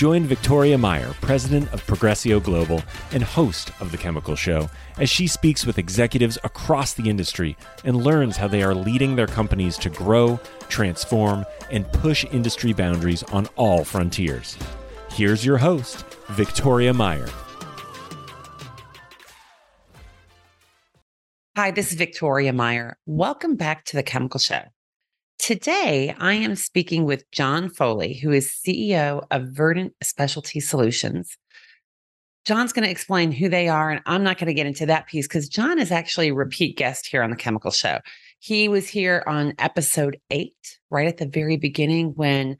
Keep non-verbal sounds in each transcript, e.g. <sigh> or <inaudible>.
Join Victoria Meyer, president of Progressio Global and host of The Chemical Show, as she speaks with executives across the industry and learns how they are leading their companies to grow, transform, and push industry boundaries on all frontiers. Here's your host, Victoria Meyer. Hi, this is Victoria Meyer. Welcome back to The Chemical Show. Today, I am speaking with John Foley, who is CEO of Verdant Specialty Solutions. John's going to explain who they are, and I'm not going to get into that piece because John is actually a repeat guest here on the Chemical Show. He was here on episode eight, right at the very beginning, when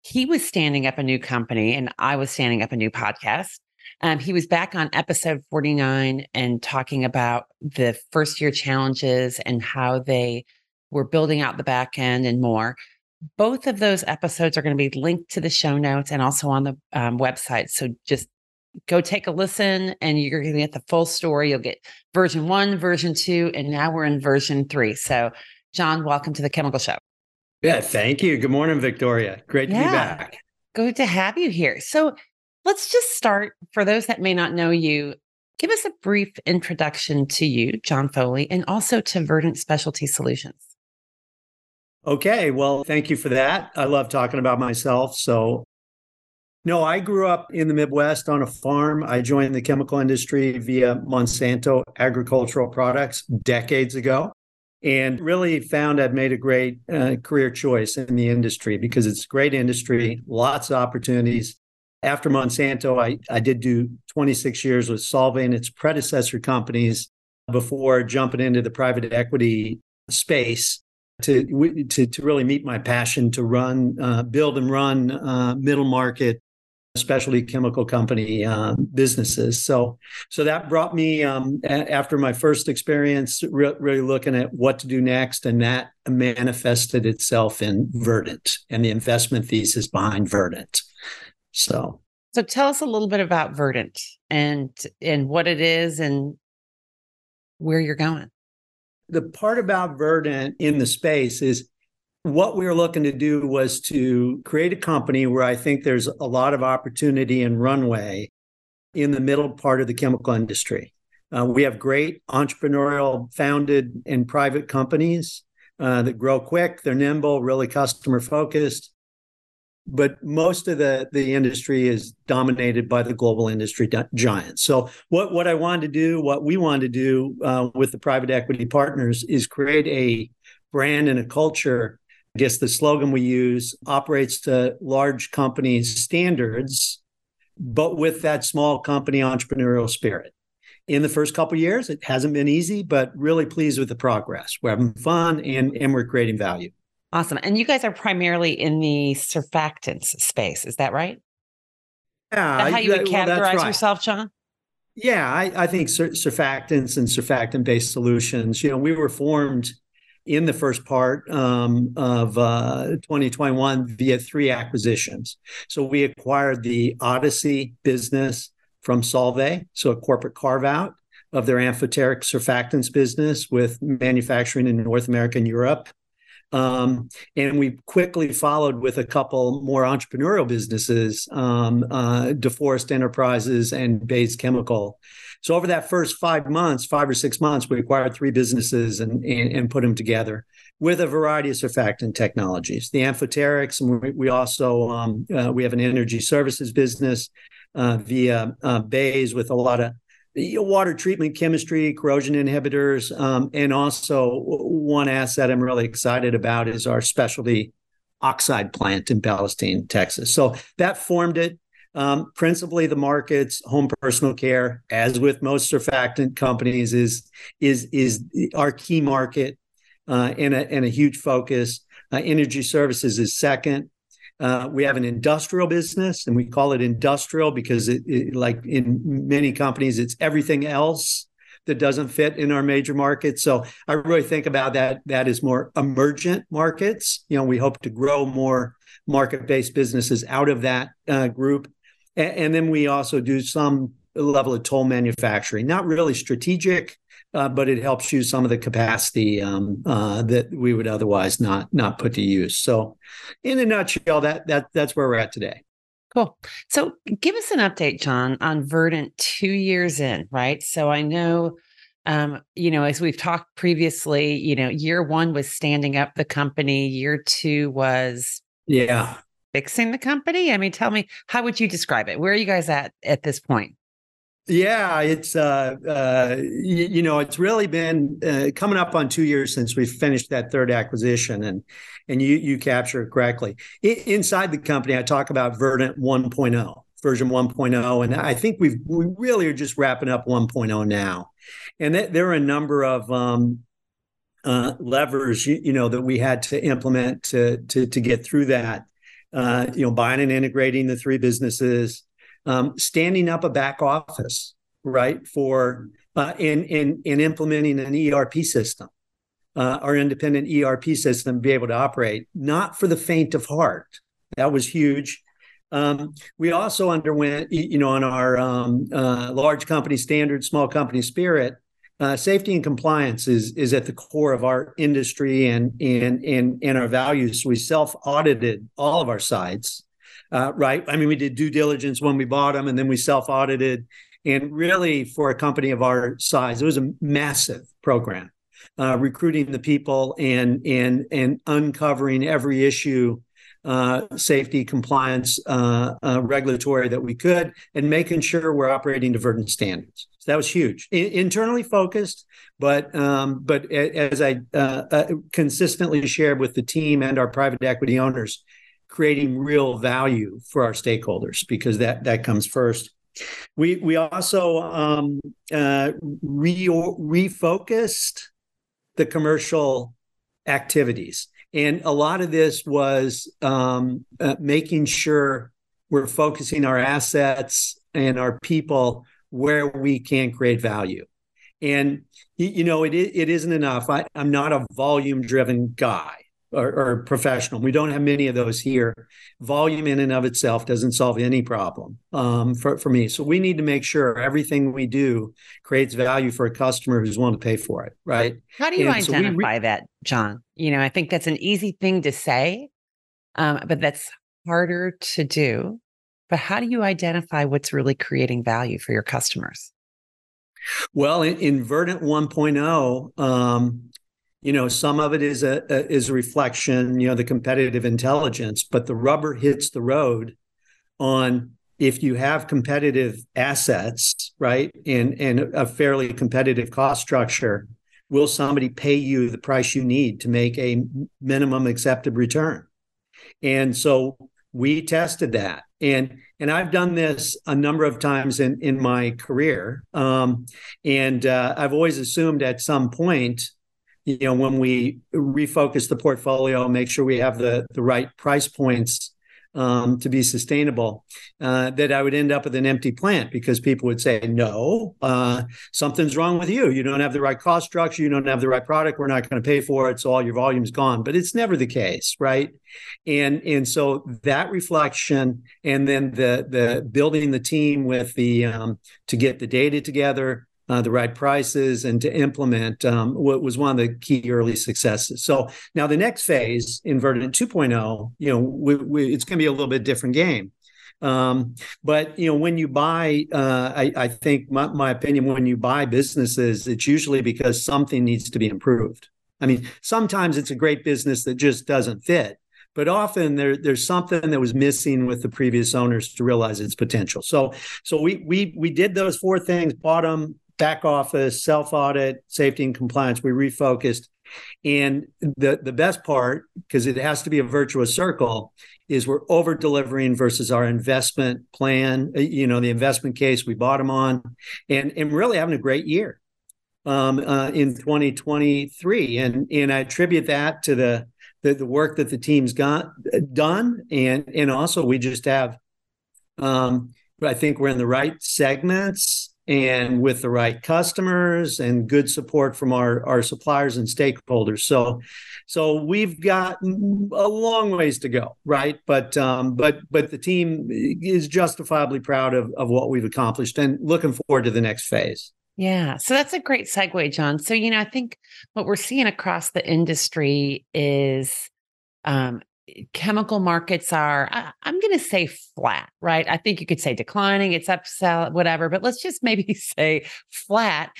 he was standing up a new company and I was standing up a new podcast. Um, he was back on episode 49 and talking about the first year challenges and how they we're building out the back end and more. Both of those episodes are going to be linked to the show notes and also on the um, website. So just go take a listen and you're going to get the full story. You'll get version one, version two, and now we're in version three. So, John, welcome to the Chemical Show. Yeah, thank you. Good morning, Victoria. Great to yeah, be back. Good to have you here. So, let's just start for those that may not know you. Give us a brief introduction to you, John Foley, and also to Verdant Specialty Solutions. Okay. Well, thank you for that. I love talking about myself. So, no, I grew up in the Midwest on a farm. I joined the chemical industry via Monsanto Agricultural Products decades ago and really found I'd made a great uh, career choice in the industry because it's a great industry, lots of opportunities. After Monsanto, I, I did do 26 years with Solvay its predecessor companies before jumping into the private equity space to to to really meet my passion to run, uh, build and run uh, middle market specialty chemical company uh, businesses. So so that brought me um, a- after my first experience, re- really looking at what to do next, and that manifested itself in Verdant and the investment thesis behind Verdant. So. So tell us a little bit about Verdant and and what it is and where you're going the part about Verdant in the space is what we were looking to do was to create a company where I think there's a lot of opportunity and runway in the middle part of the chemical industry. Uh, we have great entrepreneurial founded and private companies uh, that grow quick, they're nimble, really customer focused but most of the the industry is dominated by the global industry giants. So what what I wanted to do, what we wanted to do uh, with the private equity partners, is create a brand and a culture. I guess the slogan we use operates to large companies' standards, but with that small company entrepreneurial spirit. In the first couple years, it hasn't been easy, but really pleased with the progress. We're having fun and and we're creating value. Awesome. And you guys are primarily in the surfactants space. Is that right? Yeah. how you would categorize right. yourself, John? Yeah, I, I think sur- surfactants and surfactant based solutions. You know, we were formed in the first part um, of uh, 2021 via three acquisitions. So we acquired the Odyssey business from Solvay, so a corporate carve out of their amphoteric surfactants business with manufacturing in North America and Europe. Um, and we quickly followed with a couple more entrepreneurial businesses, um, uh, DeForest Enterprises and Bays Chemical. So over that first five months, five or six months, we acquired three businesses and, and, and put them together with a variety of surfactant technologies. The amphoterics, and we, we also um, uh, we have an energy services business uh, via uh, Bays with a lot of water treatment chemistry, corrosion inhibitors, um, and also one asset I'm really excited about is our specialty oxide plant in Palestine, Texas. So that formed it. Um, principally, the markets, home personal care, as with most surfactant companies, is is is our key market uh, and a and a huge focus. Uh, energy services is second. Uh, we have an industrial business, and we call it industrial because it, it, like in many companies, it's everything else that doesn't fit in our major markets. So I really think about that that is more emergent markets. You know, we hope to grow more market-based businesses out of that uh, group, and, and then we also do some level of toll manufacturing. Not really strategic, uh, but it helps use some of the capacity um, uh, that we would otherwise not not put to use. So, in a nutshell, that that that's where we're at today. Cool. So, give us an update, John, on Verdant two years in, right? So, I know, um, you know, as we've talked previously, you know, year one was standing up the company. Year two was yeah fixing the company. I mean, tell me, how would you describe it? Where are you guys at at this point? Yeah, it's uh, uh, you, you, know, it's really been uh, coming up on two years since we finished that third acquisition, and and you you capture it correctly. I, inside the company, I talk about Verdant 1.0, version 1.0, and I think we've we really are just wrapping up 1.0 now, and th- there are a number of um, uh, levers you, you, know that we had to implement to to to get through that. Uh, you know, buying and integrating the three businesses um, standing up a back office, right, for uh, in in in implementing an ERP system, uh, our independent ERP system, be able to operate. Not for the faint of heart. That was huge. Um, we also underwent, you know, on our um, uh, large company standard, small company spirit. Uh, safety and compliance is is at the core of our industry and and and and our values. We self audited all of our sites uh, right? I mean, we did due diligence when we bought them, and then we self audited. And really, for a company of our size, it was a massive program, uh, recruiting the people and and and uncovering every issue, uh, safety, compliance, uh, uh, regulatory that we could, and making sure we're operating to Verdant standards. So that was huge, I- internally focused, but um, but as I uh, consistently shared with the team and our private equity owners, creating real value for our stakeholders because that that comes first. We we also um, uh, re- refocused the commercial activities, and a lot of this was um, uh, making sure we're focusing our assets and our people where we can create value. And you know, it it isn't enough. I, I'm not a volume driven guy or, or, professional. We don't have many of those here. Volume in and of itself doesn't solve any problem um, for, for me. So we need to make sure everything we do creates value for a customer who's willing to pay for it, right? How do you and identify so re- that, John? You know, I think that's an easy thing to say, um, but that's harder to do. But how do you identify what's really creating value for your customers? Well, in, in Verdant 1.0, um, you know some of it is a, a, is a reflection you know the competitive intelligence but the rubber hits the road on if you have competitive assets right and and a fairly competitive cost structure will somebody pay you the price you need to make a minimum accepted return? And so we tested that. And and i've done this a number of times in in my career. Um, and uh, i've always assumed at some point you know when we refocus the portfolio make sure we have the the right price points um, to be sustainable uh, that i would end up with an empty plant because people would say no uh, something's wrong with you. You don't have the right cost structure. You don't have the right product. We're not going to pay for it. So all your volume's gone. But it's never the case right? And and so that reflection and then the the building the team with the um, to get the data together uh, the right prices and to implement um, what was one of the key early successes. So now the next phase, Verdant 2.0, you know, we, we, it's going to be a little bit different game. Um, but you know, when you buy, uh, I, I, think my, my opinion, when you buy businesses, it's usually because something needs to be improved. I mean, sometimes it's a great business that just doesn't fit, but often there, there's something that was missing with the previous owners to realize its potential. So, so we we we did those four things: bought them, back office, self audit, safety and compliance. We refocused. And the, the best part, because it has to be a virtuous circle, is we're over delivering versus our investment plan, you know, the investment case we bought them on, and, and really having a great year um, uh, in 2023. And, and I attribute that to the, the, the work that the team's got done. And, and also we just have, um, I think we're in the right segments and with the right customers and good support from our, our suppliers and stakeholders. So, so we've got a long ways to go, right? But um, but but the team is justifiably proud of of what we've accomplished and looking forward to the next phase. Yeah. So that's a great segue, John. So, you know, I think what we're seeing across the industry is um, chemical markets are, I, am going to say flat, right? I think you could say declining, it's up, sell, whatever, but let's just maybe <laughs> say flat.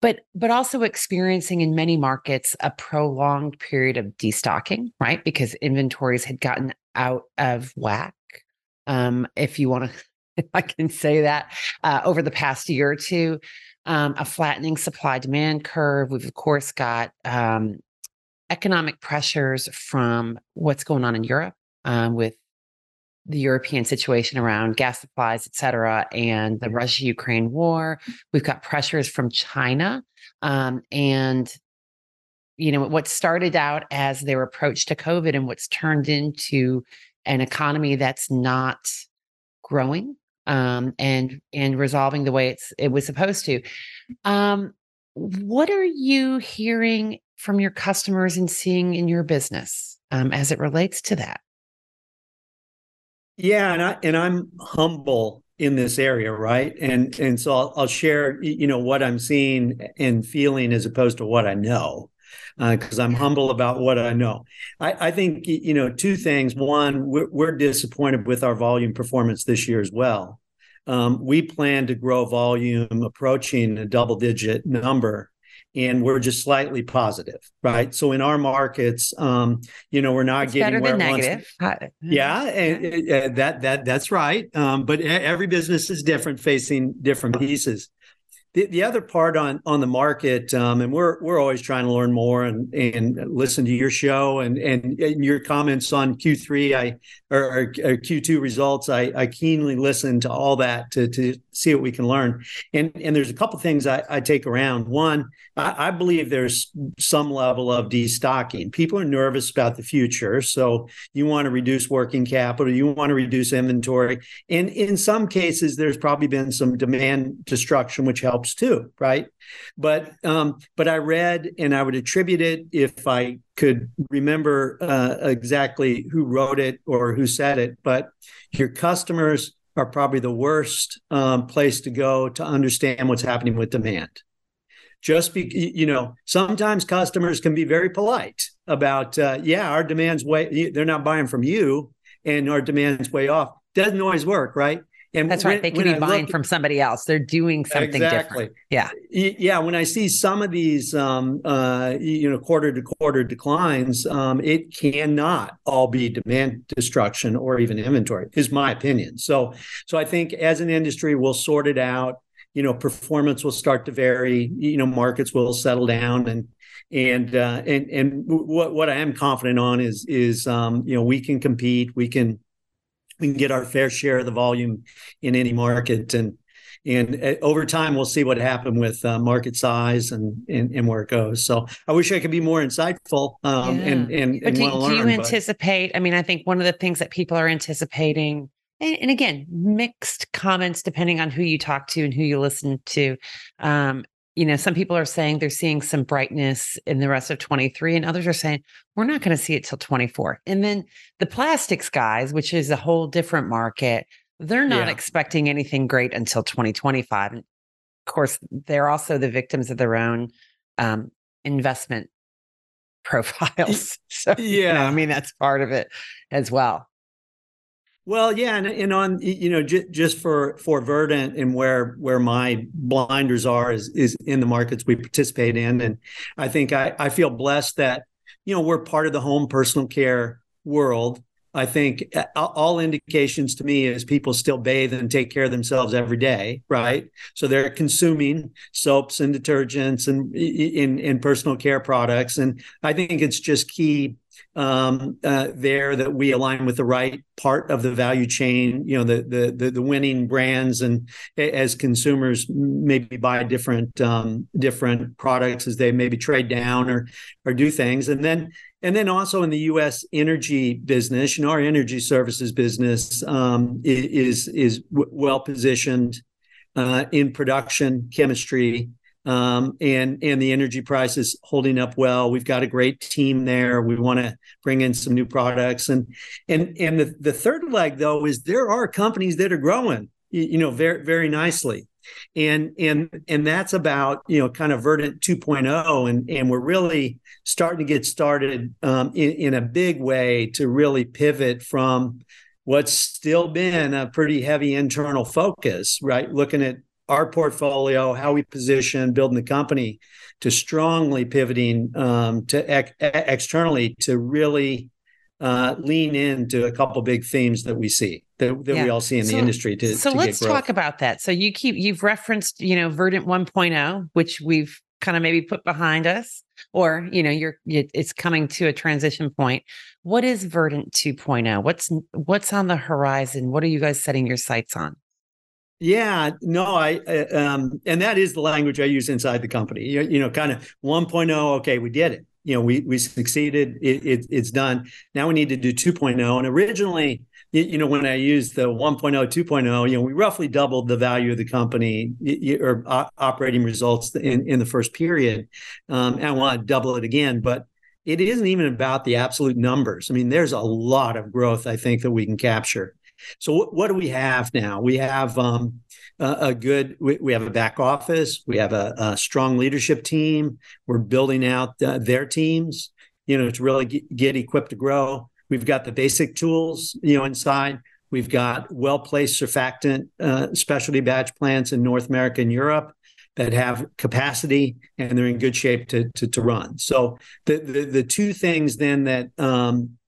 But but also experiencing in many markets a prolonged period of destocking, right? Because inventories had gotten out of whack. Um, if you want to, <laughs> if I can say that, uh, over the past year or two, um, a flattening supply demand curve. We've of course got um, economic pressures from what's going on in Europe um, with the European situation around gas supplies, et cetera, and the Russia Ukraine war. We've got pressures from China. Um, and, you know, what started out as their approach to COVID and what's turned into an economy that's not growing um, and and resolving the way it's it was supposed to. Um, what are you hearing from your customers and seeing in your business um, as it relates to that? Yeah, and I and I'm humble in this area, right? And and so I'll, I'll share, you know, what I'm seeing and feeling as opposed to what I know, because uh, I'm humble about what I know. I, I, think you know two things. One, we're, we're, disappointed with our volume performance this year as well. Um, we plan to grow volume approaching a double digit number and we're just slightly positive, right? So in our markets, um, you know, we're not it's getting better than negative. yeah, and, and that that that's right. Um, but every business is different, facing different pieces. The, the other part on on the market, um, and we're we're always trying to learn more and and listen to your show and and, and your comments on Q3 I or, or, or Q2 results. I, I keenly listen to all that to to see what we can learn. And and there's a couple things I, I take around. One, I, I believe there's some level of destocking. People are nervous about the future, so you want to reduce working capital, you want to reduce inventory, and in some cases, there's probably been some demand destruction, which helps helps too, right? But um, but I read, and I would attribute it if I could remember uh, exactly who wrote it or who said it. But your customers are probably the worst um, place to go to understand what's happening with demand. Just be, you know, sometimes customers can be very polite about, uh, yeah, our demand's way. They're not buying from you, and our demand's way off. Doesn't always work, right? And that's when, right. They can be buying from somebody else. They're doing something exactly. different. Yeah. Yeah. When I see some of these, um, uh, you know, quarter to quarter declines, um, it cannot all be demand destruction or even inventory, is my opinion. So, so I think as an industry, we'll sort it out. You know, performance will start to vary. You know, markets will settle down, and and uh, and and what what I am confident on is is um, you know we can compete. We can we can get our fair share of the volume in any market and and uh, over time we'll see what happened with uh, market size and, and, and where it goes so i wish i could be more insightful um, yeah. and and, but and do, do you anticipate but... i mean i think one of the things that people are anticipating and, and, again mixed comments depending on who you talk to and who you listen to um, you know, some people are saying they're seeing some brightness in the rest of 23, and others are saying we're not going to see it till 24. And then the plastics guys, which is a whole different market, they're not yeah. expecting anything great until 2025. And of course, they're also the victims of their own um, investment <laughs> profiles. So, yeah, you know, I mean, that's part of it as well. Well, yeah, and, and on you know j- just for for Verdant and where where my blinders are is is in the markets we participate in, and I think I I feel blessed that you know we're part of the home personal care world. I think uh, all indications to me is people still bathe and take care of themselves every day, right? So they're consuming soaps and detergents and in in personal care products, and I think it's just key um, uh, there that we align with the right part of the value chain. You know, the the the, winning brands, and as consumers maybe buy different um, different products as they maybe trade down or or do things, and then and then also in the U.S. energy business, you know, our energy services business um, is is well positioned uh, in production chemistry, um, and and the energy price is holding up well. We've got a great team there. We want to bring in some new products, and and and the the third leg though is there are companies that are growing, you, you know, very very nicely and and and that's about you know kind of verdant 2.0 and and we're really starting to get started um, in, in a big way to really pivot from what's still been a pretty heavy internal focus right looking at our portfolio how we position building the company to strongly pivoting um, to ex- externally to really uh, lean into a couple big themes that we see that, that yeah. we all see in so, the industry to so to let's talk about that. So you keep you've referenced you know verdant 1.0 which we've kind of maybe put behind us or you know you're it's coming to a transition point. What is verdant 2.0 what's what's on the horizon? What are you guys setting your sights on yeah, no, I um, and that is the language I use inside the company. You, you know, kind of 1.0. Okay, we did it you know we we succeeded it, it, it's done now we need to do 2.0 and originally you know when i used the 1.0 2.0 you know we roughly doubled the value of the company or operating results in in the first period um, and i want to double it again but it isn't even about the absolute numbers i mean there's a lot of growth i think that we can capture so what, what do we have now? We have um, a good we, we, have a back office. We have a, a strong leadership team. We're building out uh, their teams you know to really get, get, equipped to grow. We've got the basic tools you know inside. We've got well placed surfactant uh, specialty batch plants in north america and europe that have capacity and they're in good shape to to, to run. So the, the, the two things then that um,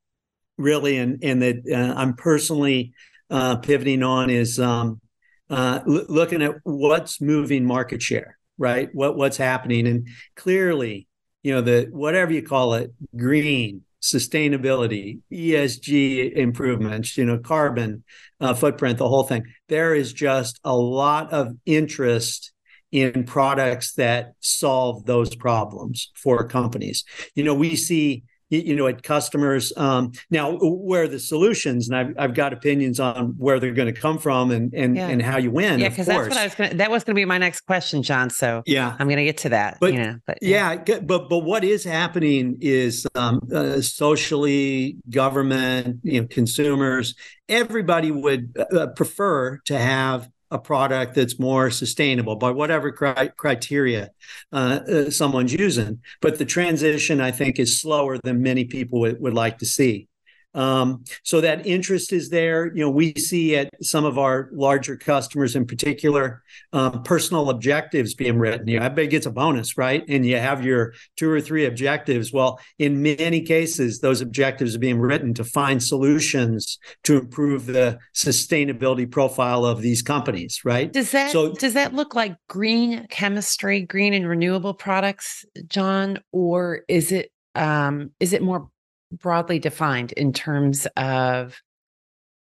really and and that uh, i'm personally uh, pivoting on is um, uh, l- looking at what's moving market share, right? What what's happening, and clearly, you know, the whatever you call it, green sustainability, ESG improvements, you know, carbon uh, footprint, the whole thing. There is just a lot of interest in products that solve those problems for companies. You know, we see you know at customers um, now where the solutions and I've, I've got opinions on where they're going to come from and and, yeah. and how you win yeah because that's what i was going to that was going to be my next question john so yeah i'm going to get to that but, you know, but yeah. yeah. but but what is happening is um, uh, socially government you know consumers everybody would uh, prefer to have a product that's more sustainable by whatever cri- criteria uh, uh, someone's using. But the transition, I think, is slower than many people would, would like to see. Um, so that interest is there. You know, we see at some of our larger customers in particular, um, personal objectives being written. You know, everybody gets a bonus, right? And you have your two or three objectives. Well, in many cases, those objectives are being written to find solutions to improve the sustainability profile of these companies, right? Does that so, does that look like green chemistry, green and renewable products, John, or is it um, is it more broadly defined in terms of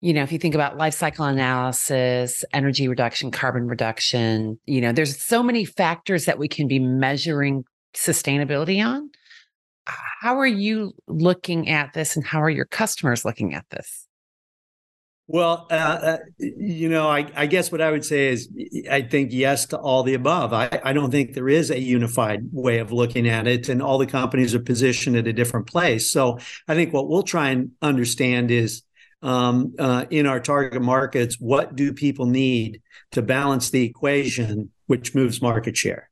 you know if you think about life cycle analysis energy reduction carbon reduction you know there's so many factors that we can be measuring sustainability on. How are you looking at this and how are your customers looking at this well, uh, uh, you know, I, I, guess what I would say is I think yes to all the above. I, I, don't think there is a unified way of looking at it, and all the companies are positioned at a different place. So I think what we'll try and understand is um, uh, in our target markets, what do people need to balance the equation which moves market share?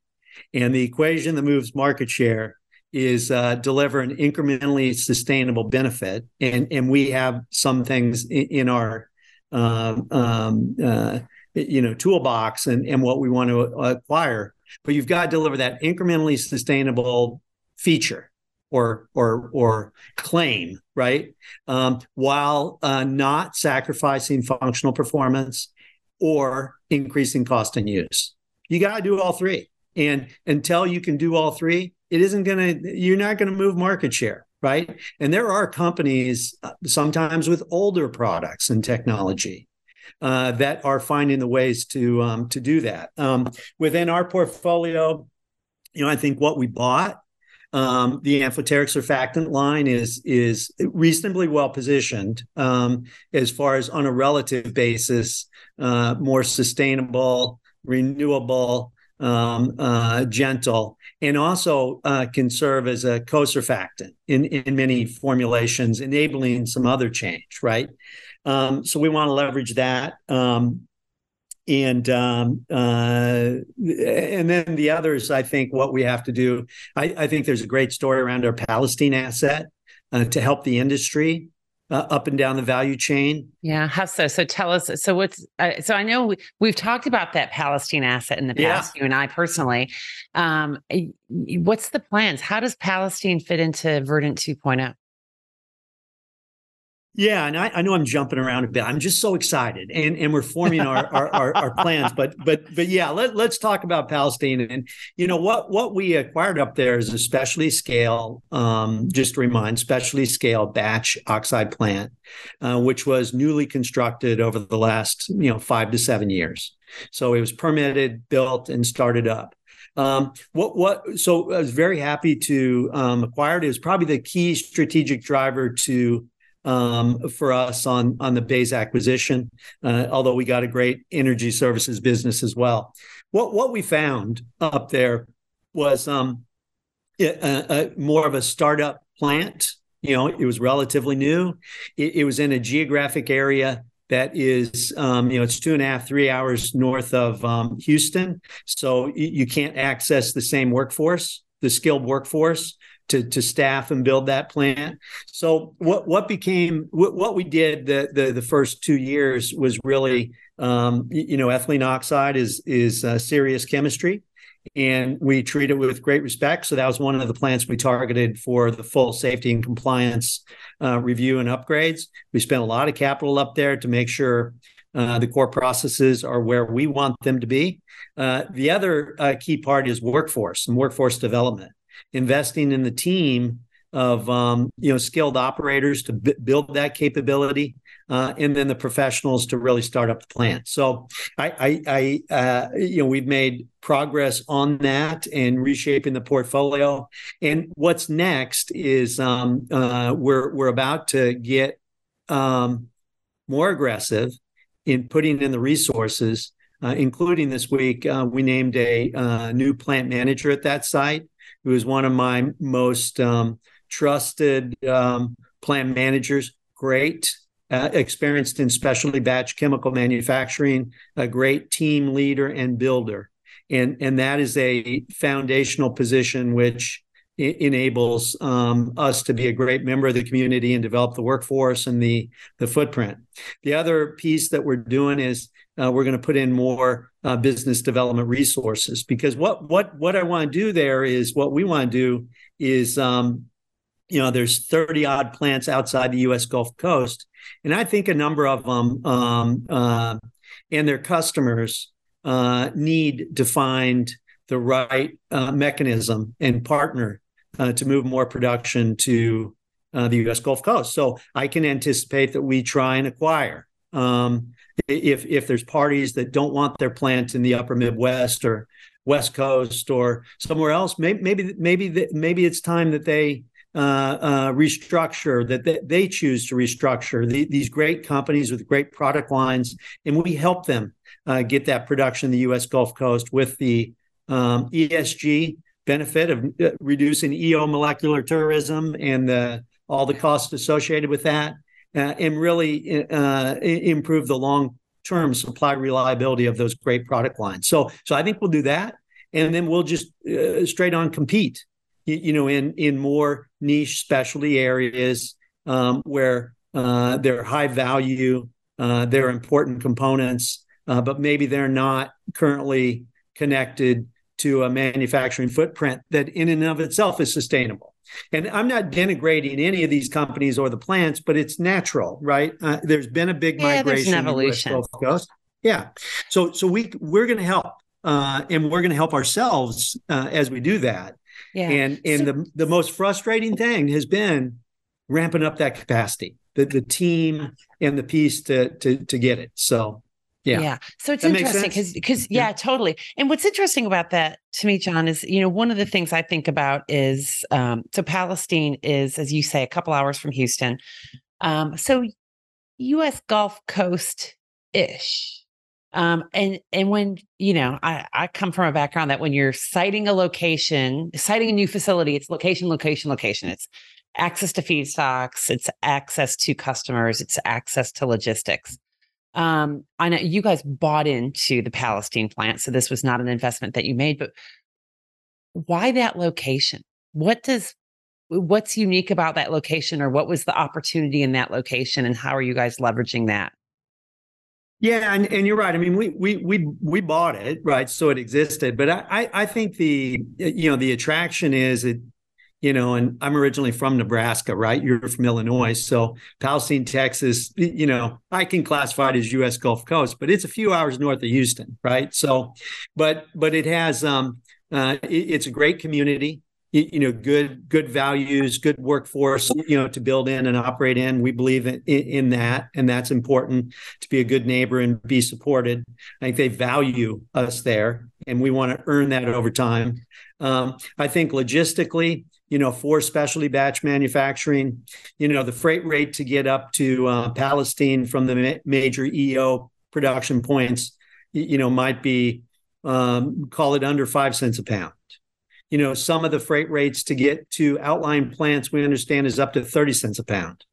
And the equation that moves market share is uh, deliver an incrementally sustainable benefit, and and we have some things in, in our um, um, uh, you know toolbox and and what we want to acquire. But you've got to deliver that incrementally sustainable feature or or or claim, right? Um, while uh, not sacrificing functional performance or increasing cost and use. You got to do all three. And until you can do all three, it isn't going to, you're not going to move market share, right? And there are companies uh, sometimes with older products and technology uh, that are finding the ways to um, to do that. Um, within our portfolio, you know, I think what we bought, um, the amphoteric surfactant line is is reasonably well positioned um, as far as on a relative basis, uh, more sustainable, renewable, um, uh, gentle, and also uh, can serve as a co-surfactant in, in many formulations, enabling some other change, right? Um, so we want to leverage that. Um, and um, uh, and then the others, I think what we have to do. I, I think there's a great story around our Palestine asset uh, to help the industry uh, up and down the value chain. Yeah, how so? So tell us. So what's uh, so I know we, have talked about that Palestine asset in the past. Yeah. You and I personally. Um, what's the plans? How does Palestine fit into Verdant 2.0? Yeah, and I, I, know I'm jumping around a bit. I'm just so excited, and and we're forming our our, our, our, plans. But but but yeah, let, let's talk about Palestine. And you know what what we acquired up there is a specialty scale. Um, just to remind, specialty scale batch oxide plant, uh, which was newly constructed over the last you know five to seven years. So it was permitted, built, and started up. Um, what what? So I was very happy to um, acquire it. It was probably the key strategic driver to um, for us on on the Bays acquisition. Uh, although we got a great energy services business as well. What what we found up there was um, a, a, more of a startup plant. You know, it was relatively new. It, it was in a geographic area that is, um, you know, it's two and a half, three hours north of um, Houston. So you, you can't access the same workforce, the skilled workforce to to staff and build that plant. So what what became what, what we did the, the the first two years was really um, you know ethylene oxide is is uh, serious chemistry, and we treat it with great respect. So that was one of the plants we targeted for the full safety and compliance uh, review and upgrades. We spent a lot of capital up there to make sure. Uh, the core processes are where we want them to be. Uh, the other uh, key part is workforce and workforce development investing in the team of um, you know skilled operators to b- build that capability, uh, and then the professionals to really start up the plant. So I, I, I uh, you know, we've made progress on that and reshaping the portfolio. And what's next is um, uh, we're we're about to get um, more aggressive in putting in the resources. Uh, including this week, uh, we named a uh, new plant manager at that site who is one of my most um, trusted um, plant managers. Great, uh, experienced in specialty batch chemical manufacturing, a great team leader and builder. And, and that is a foundational position which enables um, us to be a great member of the community and develop the workforce and the, the footprint. The other piece that we're doing is uh, we're going to put in more uh, business development resources because what what what I want to do there is what we want to do is um, you know there's 30 odd plants outside the U.S. Gulf Coast, and I think a number of them um, uh, and their customers uh, need to find the right uh, mechanism and partner uh, to move more production to the U.S. Gulf Coast. So I can anticipate that we try and acquire. Um, if if there's parties that don't want their plant in the upper Midwest or West Coast or somewhere else, maybe maybe maybe maybe it's time that they uh, uh, restructure that they, they, choose to restructure the, these great companies with great product lines, and we help them uh, get that production in the U.S. Gulf Coast with the um, ESG benefit of uh, reducing EO molecular tourism and the, all the costs associated with that uh, and really uh, improve the long term supply reliability of those great product lines. So, so I think we'll do that, and then we'll just uh, straight on compete. You, you, know, in in more niche specialty areas um, where uh, they're high value, uh, they're important components, but maybe they're not currently connected to a manufacturing footprint that, in and of itself, is sustainable. And I'm not denigrating any of these companies or the plants, but it's natural, right? Uh, there's been a big yeah, migration evolution. Gulf Coast. Yeah. So so we we're going to help, uh, and we're going to help ourselves uh, as we do that. Yeah. And and so, the the most frustrating thing has been ramping up that capacity, the the team and the piece to to to get it. So yeah. Yeah. So it's that interesting because because yeah, yeah, totally. And what's interesting about that to me, John, is you know, one of the things I think about is um, so Palestine is, as you say, a couple hours from Houston. Um, so US Gulf Coast ish. Um, and and when you know, I I come from a background that when you're siting a location, siting a new facility, it's location, location, location. It's access to feedstocks, it's access to customers, it's access to logistics. Um, I know you guys bought into the Palestine plant, so this was not an investment that you made, but why that location? What does what's unique about that location or what was the opportunity in that location and how are you guys leveraging that? Yeah, and, and you're right. I mean, we we we we bought it, right? So it existed. But I I think the you know the attraction is it you know, and I'm originally from Nebraska, right? You're from Illinois. So Palestine, Texas, you know, I can classify it as US Gulf Coast, but it's a few hours north of Houston, right? So, but but it has um uh it, it's a great community you know good good values good workforce you know to build in and operate in we believe in, in that and that's important to be a good neighbor and be supported i think they value us there and we want to earn that over time um, i think logistically you know for specialty batch manufacturing you know the freight rate to get up to uh, palestine from the ma- major eo production points you know might be um, call it under five cents a pound you know, some of the freight rates to get to outline plants, we understand is up to 30 cents a pound.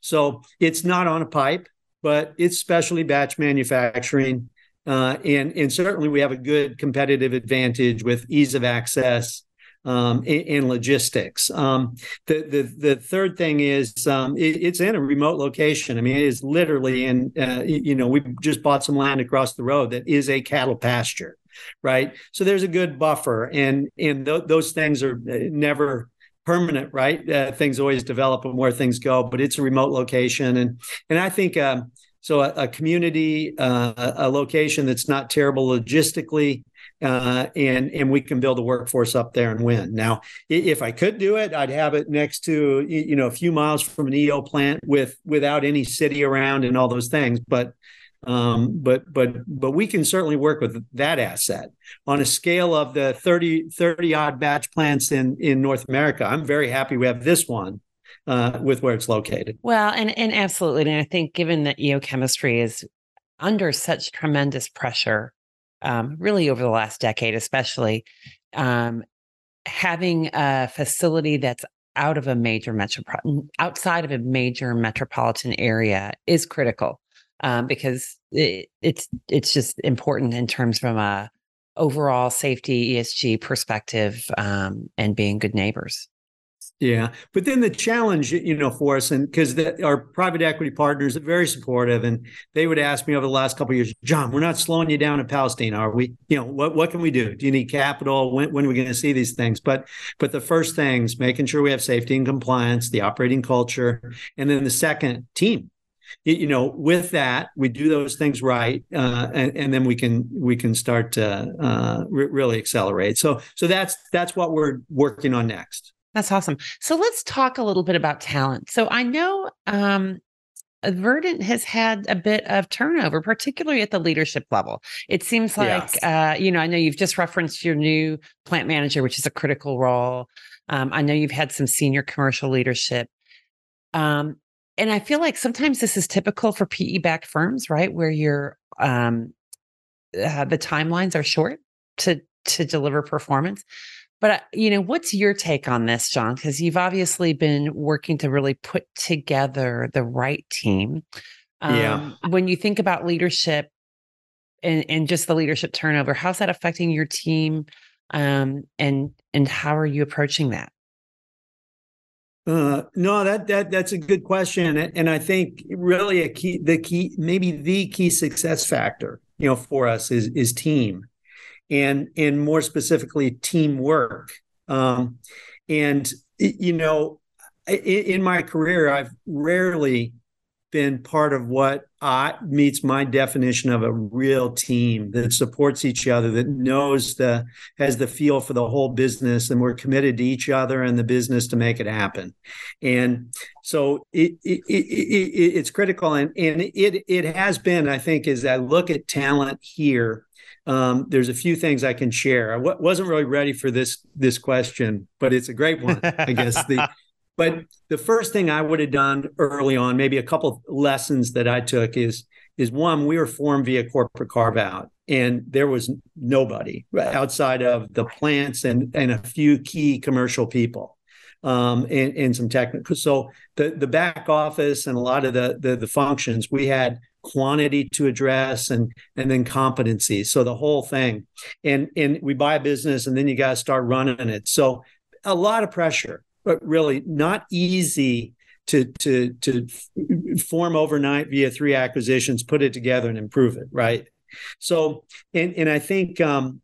So it's not on a pipe, but it's specialty batch manufacturing. Uh, and, and certainly we have a good competitive advantage with ease of access um, and, logistics. Um, the, the the third thing is um, it, it's in a remote location. I mean, it is literally in. Uh, you know, we just bought some land across the road that is a cattle pasture right? So there's a good buffer, and and th- those things are uh, never permanent, right? Uh, things always develop and where things go, but it's a remote location, and and I think. Um, so a, a community, uh, a location that's not terrible logistically, uh, and and we can build a workforce up there and win. Now, if I could do it, I'd have it next to you know a few miles from an EO plant with without any city around and all those things. But um, but but but we can certainly work with that asset on a scale of the 30 30 odd batch plants in in North America. I'm very happy we have this one uh, with where it's located. Well, and and absolutely, and I think given that EO chemistry is under such tremendous pressure, um, really over the last decade, especially um, having a facility that's out of a major metropolitan outside of a major metropolitan area is critical um, because it, it's it's just important in terms from a overall safety ESG perspective um, and being good neighbors. Yeah, but then the challenge, you know, for us, and because our private equity partners are very supportive, and they would ask me over the last couple years, John, we're not slowing you down in Palestine, are we? You know, what what can we do? Do you need capital? When when are we going to see these things? But but the first things, making sure we have safety and compliance, the operating culture, and then the second, team you know with that we do those things right uh, and, and, then we can we can start to uh, re- really accelerate so so that's that's what we're working on next that's awesome so let's talk a little bit about talent so i know um, Verdant has had a bit of turnover, particularly at the leadership level. It seems like, yes. uh, you know, I know you've just referenced your new plant manager, which is a critical role. Um, I know you've had some senior commercial leadership. Um, and I feel like sometimes this is typical for PE backed firms, right? Where you're um, uh, the timelines are short to to deliver performance. But uh, you know, what's your take on this, John? Because you've obviously been working to really put together the right team. Um, yeah. When you think about leadership and and just the leadership turnover, how's that affecting your team? Um, and and how are you approaching that? Uh, no, that that that's a good question, and I think really a key, the key, maybe the key success factor, you know, for us is is team, and and more specifically teamwork. Um, and you know, in, in my career, I've rarely been part of what I, meets my definition of a real team that supports each other, that knows the has the feel for the whole business, and we're committed to each other and the business to make it happen. And so it, it, it, it it's critical, and and it it has been. I think as I look at talent here. Um, there's a few things I can share. I w- wasn't really ready for this this question, but it's a great one. I guess the <laughs> But the first thing I would have done early on, maybe a couple lessons that I took is is one, we were formed via corporate carve out, and there was nobody outside of the plants and and a few key commercial people. Um, and, and some technical. So the the back office and a lot of the, the the functions we had quantity to address and and then competency. So the whole thing, and and we buy a business and then you got to start running it. So a lot of pressure, but really not easy to to to form overnight via three acquisitions, put it together and improve it, right? So, and and I think um,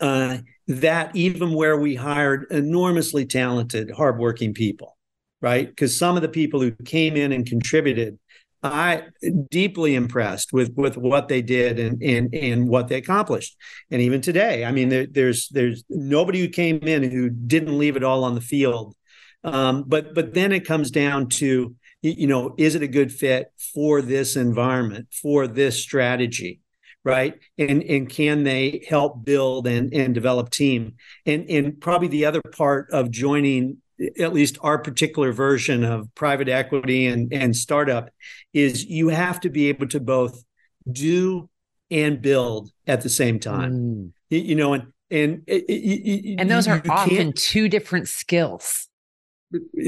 uh, that even where we hired enormously talented, hardworking people, right? Because some of the people who came in and contributed, I deeply impressed with with what they did and and and what they accomplished. And even today, I mean, there, there's there's nobody who came in who didn't leave it all on the field. Um, but but then it comes down to you know is it a good fit for this environment for this strategy right? And and can they help build and and develop team? And and probably the other part of joining at least our particular version of private equity and and startup is you have to be able to both do and build at the same time. Mm. you, you, know and and and those are often two different skills.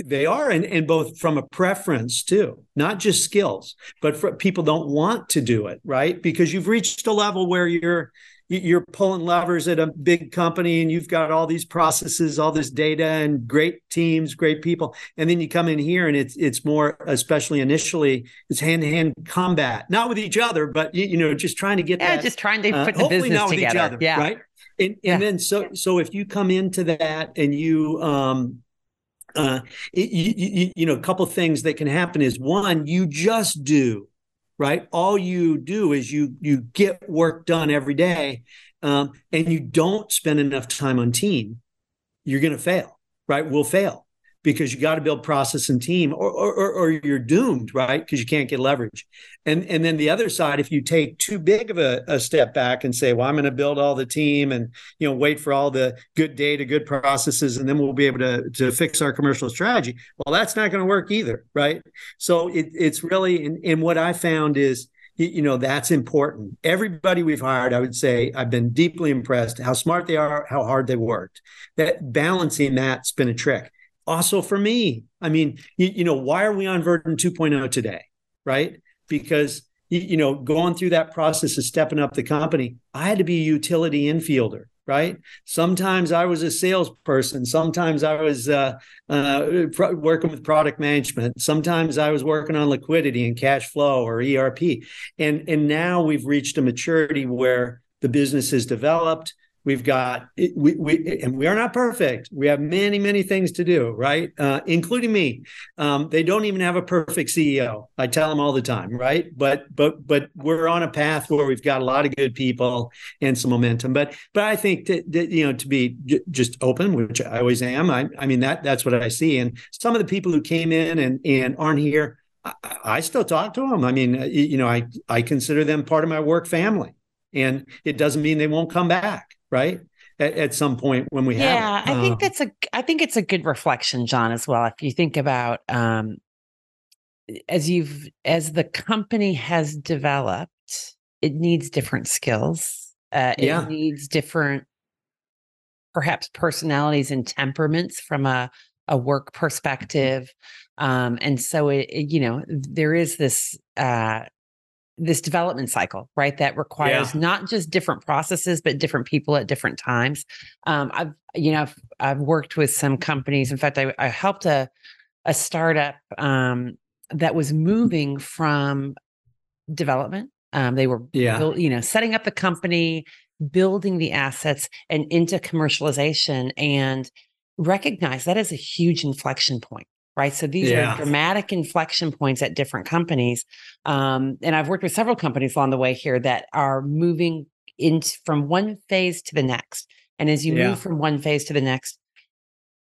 They are and, and both from a preference too. Not just skills but for, people don't want to do it right? Because you've reached a level where you're you're pulling levers at a big company and you've got all these processes all this data and great teams great people. And then you come in here and it's it's more especially initially it's hand-to-hand combat not with each other but you, you know just trying to get yeah that, just trying to uh, put uh, the business not together. other, yeah. right? And, and yeah. then so so if you come into that and you um uh, it, you, you, you know, a couple things that can happen is one, you just do right. All you do is you you get work done every day, um, and you don't spend enough time on team. You're going to fail, right? We'll fail because you got to build process and team or, or, or you're doomed right? Because you can't get leverage. And and then the other side if you take too big of a, a step back and say well i'm going to build all the team and you know wait for all the good data good processes and then we'll be able to to fix our commercial strategy well that's not going to work either right? So it, it's really and, and what i found is you know that's important. Everybody we've hired i would say i've been deeply impressed how smart they are how hard they worked. That balancing that's been a trick also for me. I mean, you, you know, why are we on Verdant 2.0 today? Right? Because you know, going through that process of stepping up the company, I had to be a utility infielder, right? Sometimes I was a salesperson. Sometimes I was uh, uh, pro- working with product management. Sometimes I was working on liquidity and cash flow or ERP. And and now we've reached a maturity where the business has developed. We've got we, we and we are not perfect. We have many many things to do, right? Uh, including me. Um, they don't even have a perfect CEO. I tell them all the time, right? But but but we're on a path where we've got a lot of good people and some momentum. But but I think that, you know to be j- just open, which I always am. I, I mean that that's what I see. And some of the people who came in and and aren't here, I, I still talk to them. I mean, uh, you know, I I consider them part of my work family, and it doesn't mean they won't come back right? At, at, some point when we yeah, have. Yeah, I think um, that's a. I think it's a good reflection, John, as well. If you think about um, as you've as the company has developed, it needs different skills. Uh, it yeah. needs different, perhaps personalities and temperaments from a a work perspective. Um, and so it, it, you know, there is this uh, this development cycle, right? That requires yeah. not just different processes, but different people at different times. Um, I've, you know, I've, I've, worked with some companies. In fact, I, I helped a, a startup um, that was moving from development. Um, they were, yeah. Build, you know, setting up the company, building the assets, and into commercialization, and recognize that is a huge inflection point right? So these yeah. are dramatic inflection points at different companies. Um, and I've worked with several companies along the way here that are moving into from one phase to the next. And as you yeah. move from one phase to the next,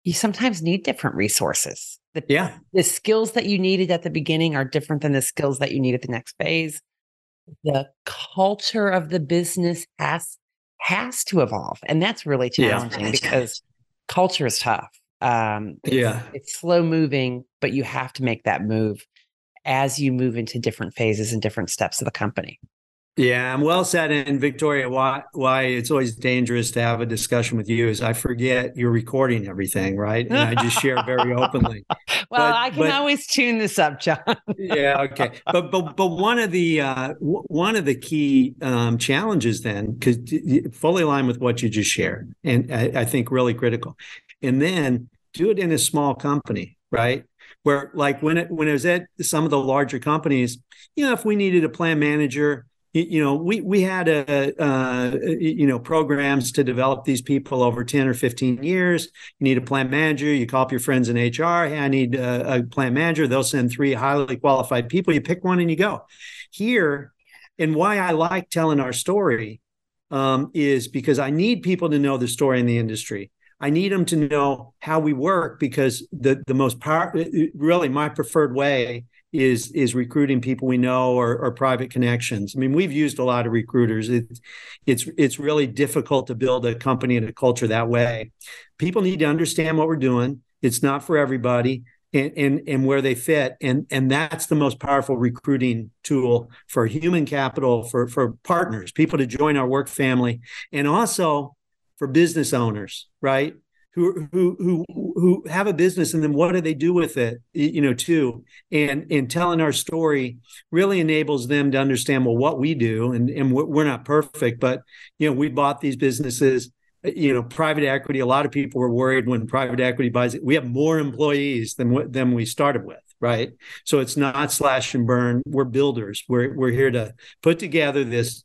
you sometimes need different resources. The, yeah. The skills that you needed at the beginning are different than the skills that you need at the next phase. The culture of the business has has to evolve. And that's really challenging yeah. because culture is tough. Um, it's, yeah, it's slow moving, but you have to make that move. as you move into different phases and different steps of the company. Yeah, I'm well said. And Victoria, why why it's always dangerous to have a discussion with you is I forget you're recording everything, right? And I just share very openly. <laughs> well, but, I can but, always tune this up, John. yeah, okay. But but but one of the uh, w- one of the key um, challenges then, because fully aligned with what you just shared, and I, I think really critical, and then do it in a small company, right? Where like when it when it was at some of the larger companies, you know, if we needed a plan manager you know we we had a uh, you know programs to develop these people over 10 or 15 years. You need a plant manager you call up your friends in hr hey i need a, a plant manager. They'll send three highly qualified people. You pick one and you go. Here and why i like telling our story um, is because i need people to know the story in the industry I need them to know how we work because the the most power uh, uh, really my preferred way is is recruiting people we know or, or private connections. I mean, we've used a lot of recruiters. It's it's it's really difficult to build a company and a culture that way. People need to understand what we're doing. It's not for everybody. And, and and where they fit and and that's the most powerful recruiting tool for human capital for for partners people to join our work family and also for business owners right? Who who who who have a business and then what do they do with it you know too? And and telling our story really enables them to understand well what we do and and we're not perfect but you know we bought these businesses uh, you know private equity. A lot of people were worried when private equity buys it. We have more employees than than we started with right? So it's not slash and burn. We're builders. We're we're here to put together this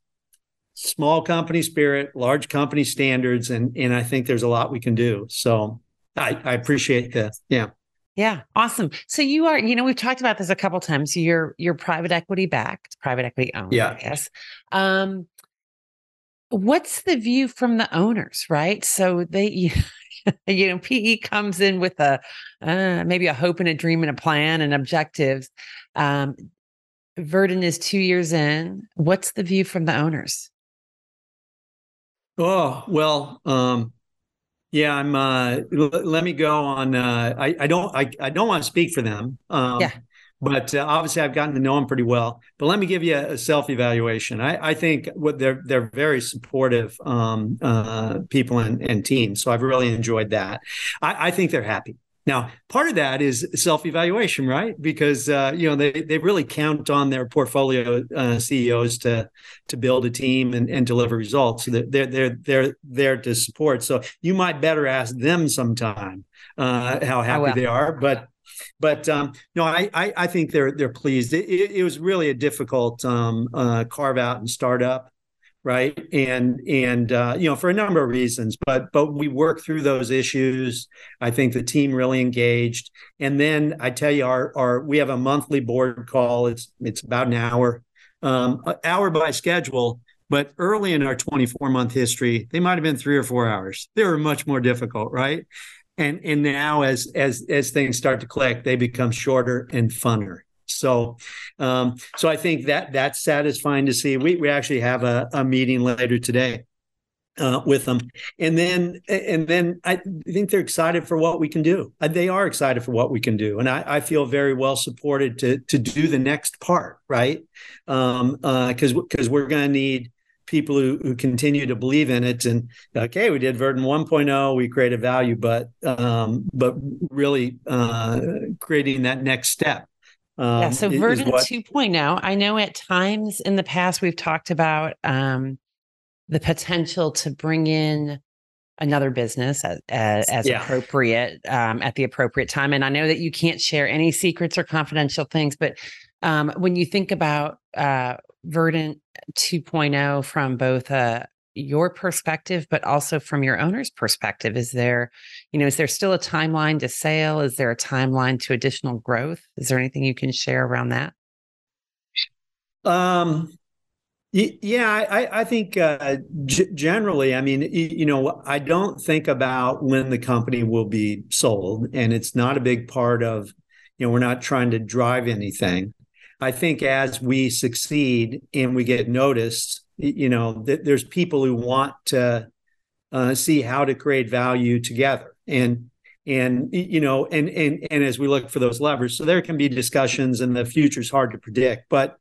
small company spirit, large company standards, and and I think there's a lot we can do. So I, I appreciate that. Yeah. Yeah, awesome. So you are, you know, we've talked about this a couple times. You're you're private equity backed, private equity owned, yeah. I guess. Um, what's the view from the owners, right? So they <laughs> you know, PE comes in with a uh, maybe a hope and a dream and a plan and objectives. Um, Verdant is two years in. What's the view from the owners? Oh well, um, yeah. I'm. Uh, l- let me go on. Uh, I, I don't. I, I don't want to speak for them. Um, yeah. But uh, obviously, I've gotten to know them pretty well. But let me give you a, a self evaluation. I, I, think what they're they're very supportive um, uh, people and, and teams. So I've really enjoyed that. I, I think they're happy. Now, part of that is self-evaluation, right? Because uh, you know they they really count on their portfolio uh, CEOs to to build a team and, and deliver results. So they're they're they're there to support. So you might better ask them sometime uh, how happy they are. But but um, no, I, I, I think they're they're pleased. It, it, it was really a difficult um, uh, carve out and startup right? And and uh, you know for a number of reasons but but we worked through those issues. I think the team really engaged. And then i tell you our our we have a monthly board call. It's it's about an hour um hour by schedule but early in our 24 month history they might have been three or four hours. They were much more difficult right? And and now as as as things start to click they become shorter and funner so, um, so I think that that's satisfying to see. We we actually have a, a meeting later today uh, with them, and then and then I think they're excited for what we can do. Uh, they are excited for what we can do, and I, I feel very well supported to to do the next part, right? Because um, uh, because we're going to need people who, who continue to believe in it and okay we did verdant 1.0 we created value but um, but really uh, creating that next step um, yeah, so Verdant what... 2.0, I know at times in the past we've talked about um, the potential to bring in another business as, as, as yeah. appropriate um, at the appropriate time. And I know that you can't share any secrets or confidential things, but um, when you think about uh, Verdant 2.0 from both a, your perspective but also from your owner's perspective is there you know is there still a timeline to sale? Is there a timeline to additional growth? Is there anything you can share around that? Um yeah i i think uh, g- generally i mean you know i don't think about when the company will be sold and it's not a big part of you know we're not trying to drive anything. I think as we succeed and we get noticed you know th- there's people who want to uh, see how to create value together. And and you know and and and as we look for those levers so there can be discussions and the future is hard to predict. But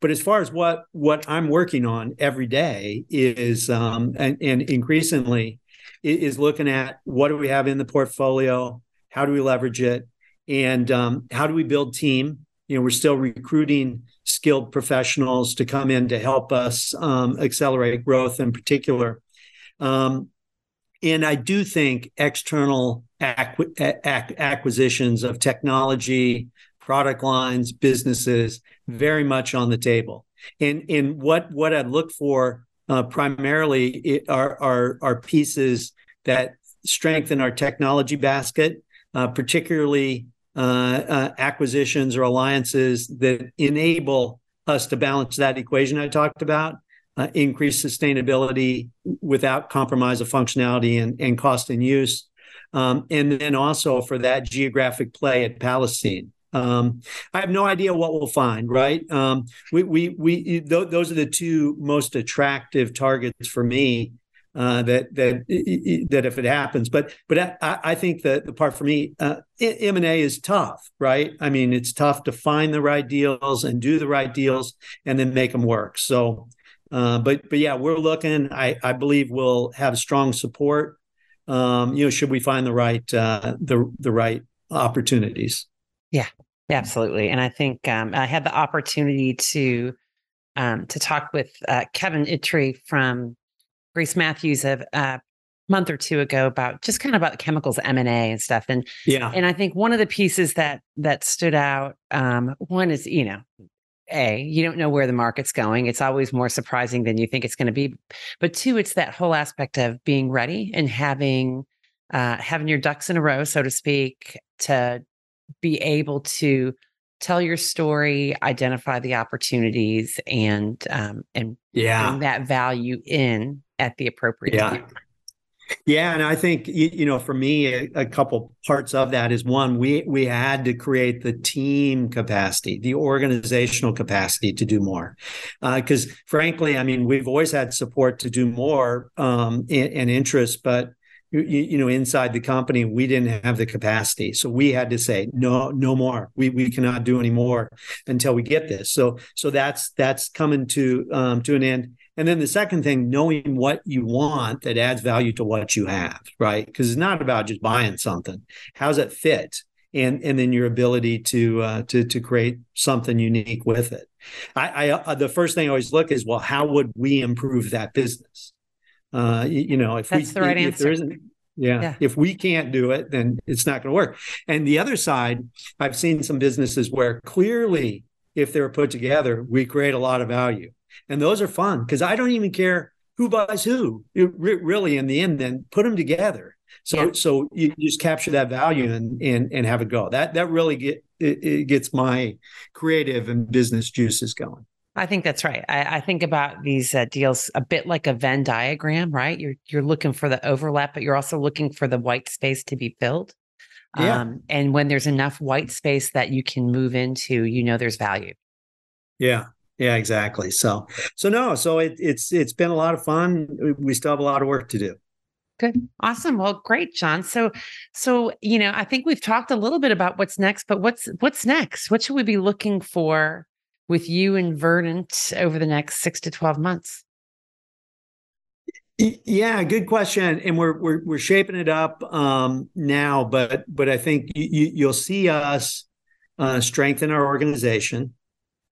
but as far as what what i'm working on every day is um and, and increasingly is looking at what do we have in the portfolio? How do we leverage it? And um, how do we build team you know we're still recruiting skilled professionals to come in to help us um, accelerate growth in particular um, and I do think external acquisitions of technology, product lines, businesses, very much on the table. And and what what I'd look for uh, primarily are, are are pieces that strengthen our technology basket, uh, particularly acquisitions or alliances that enable us to balance that equation I talked about uh, increase sustainability without compromise of functionality and, and cost and use. Um, and then also for that geographic play at Palestine. Um, I have no idea what we'll find. Right? Um, we we we th- those are the two most attractive targets for me. Uh, that that that if it happens, but but I, I think that the part for me, uh, M and A is tough, right? I mean, it's tough to find the right deals and do the right deals and then make them work. So uh, but but yeah, we're looking. I I believe we'll have strong support. Um, you know, should we find the right uh, the the right opportunities? Yeah, absolutely. And I think um, I had the opportunity to um, to talk with uh, Kevin Yttre from Grace Matthews a, a month or two ago about just kind of about chemicals M and A and stuff. And yeah, and I think one of the pieces that that stood out um, one is you know a you don't know where the market's going it's always more surprising than you think it's going to be but two it's that whole aspect of being ready and having uh, having your ducks in a row so to speak to be able to tell your story identify the opportunities and um, and yeah bring that value in at the appropriate yeah. time yeah, and I think you know, for me, a, a, couple parts of that is one, we we had to create the team capacity, the organizational capacity to do more, because uh, frankly, I mean, we've always had support to do more um, and, and interest, but you, you, know, inside the company, we didn't have the capacity, so we had to say no, no more. We we cannot do any more until we get this. So so that's that's coming to um, to an end and then the second thing, knowing what you want that adds value to what you have, right? Because it's not about just buying something. How's it fit? And, and then your ability to uh, to to create something unique with it. I, I uh, the first thing I always look is well, how would we improve that business? Uh, you, you, know, if that's we, the right if answer. There isn't, yeah. yeah. If we can't do it, then it's not going to work. And the other side, I've seen some businesses where clearly, if they're put together, we create a lot of value and those are fun because I don't even care who buys who. It, really, in the end, then put them together. So yeah. so you just capture that value and and and have it go. That that really get it, it gets my creative and business juices going. I think that's right. I, I think about these uh, deals a bit like a Venn diagram, right? You're you're looking for the overlap, but you're also looking for the white space to be filled. Yeah. Um, and when there's enough white space that you can move into, you know there's value. Yeah, yeah, exactly. So, so no, so it, it's it's been a lot of fun. We still have a lot of work to do. Good. Awesome. Well, great, John. So, so, you know, I think we've talked a little bit about what's next, but what's what's next? What should we be looking for with you and Verdant over the next 6 to 12 months? Yeah, good question. And we're we're we're shaping it up um now, but but I think you, you'll see us uh strengthen our organization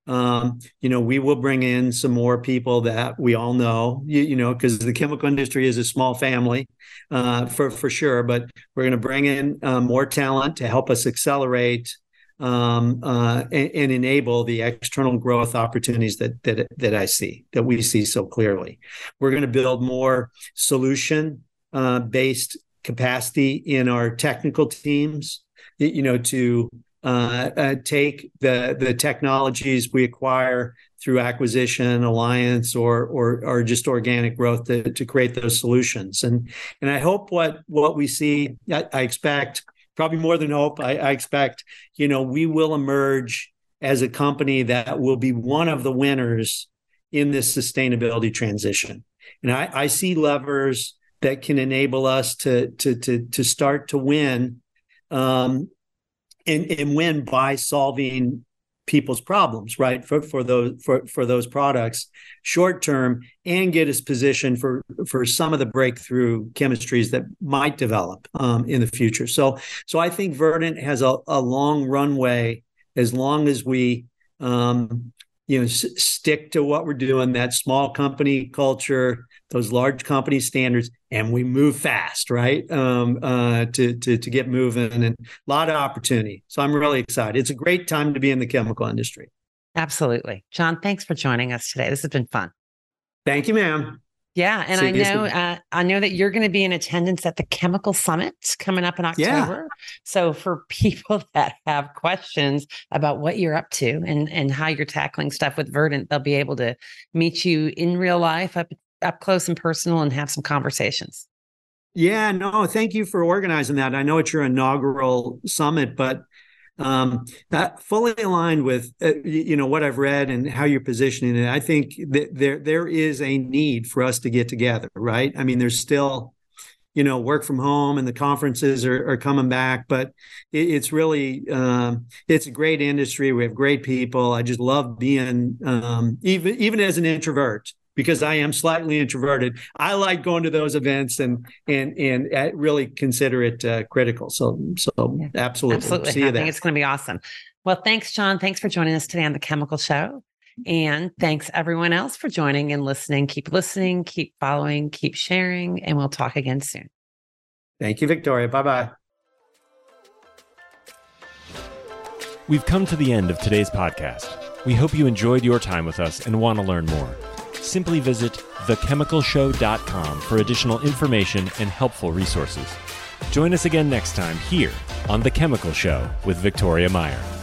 um, you know, we will bring in some more people that we all know, you, you know, because the chemical industry is a small family uh, for for sure. But we're going to bring in uh, more talent to help us accelerate um, uh, and, and, enable the external growth opportunities that that that I see that we see so clearly. We're going to build more solution uh, based capacity in our technical teams, you know, to take the the technologies we acquire through acquisition, alliance, or or or just organic growth to, to create those solutions. And and I hope what what we see, I, I expect probably more than hope. I, I expect you know we will emerge as a company that will be one of the winners in this sustainability transition. And I, I see levers that can enable us to to to to start to win um, and and win by solving people's problems, right? For for those for for those products short term, and get us positioned for for some of the breakthrough chemistries that might develop um, in the future. So so I think Verdant has a, a long runway as long as we um, you know s- stick to what we're doing that small company culture those large company standards and we move fast right? Um, uh, to, to to get moving and a lot of opportunity. So i'm really excited. It's a great time to be in the chemical industry. Absolutely. John thanks for joining us today. This has been fun. Thank you ma'am. Yeah, and I know uh, I know that you're going to be in attendance at the Chemical Summit coming up in October. Yeah. So for <laughs> people that have questions about what you're up to and and how you're tackling stuff with Verdant, they'll be able to meet you in real life up up close and personal and have some conversations. Yeah, no, thank you for organizing that. I know it's your inaugural summit, but um, that fully aligned with uh, you know what I've read and how you're positioning it. I think that there there is a need for us to get together, right? I mean, there's still you know work from home and the conferences are, are coming back, but it, it's really um, it's a great industry. We have great people. I just love being um, even even as an introvert because I am slightly introverted. I like going to those events and and and really consider it uh, critical. So so yeah. absolutely, absolutely. See you I think it's going to be awesome. Well, thanks, John. Thanks for joining us today on the Chemical Show. And thanks everyone else for joining and listening. Keep listening, keep following, keep sharing, and we'll talk again soon. Thank you, Victoria. Bye bye. We've come to the end of today's podcast. We hope you enjoyed your time with us and want to learn more simply visit thechemicalshow.com for additional information and helpful resources. Join us again next time here on The Chemical Show with Victoria Meyer.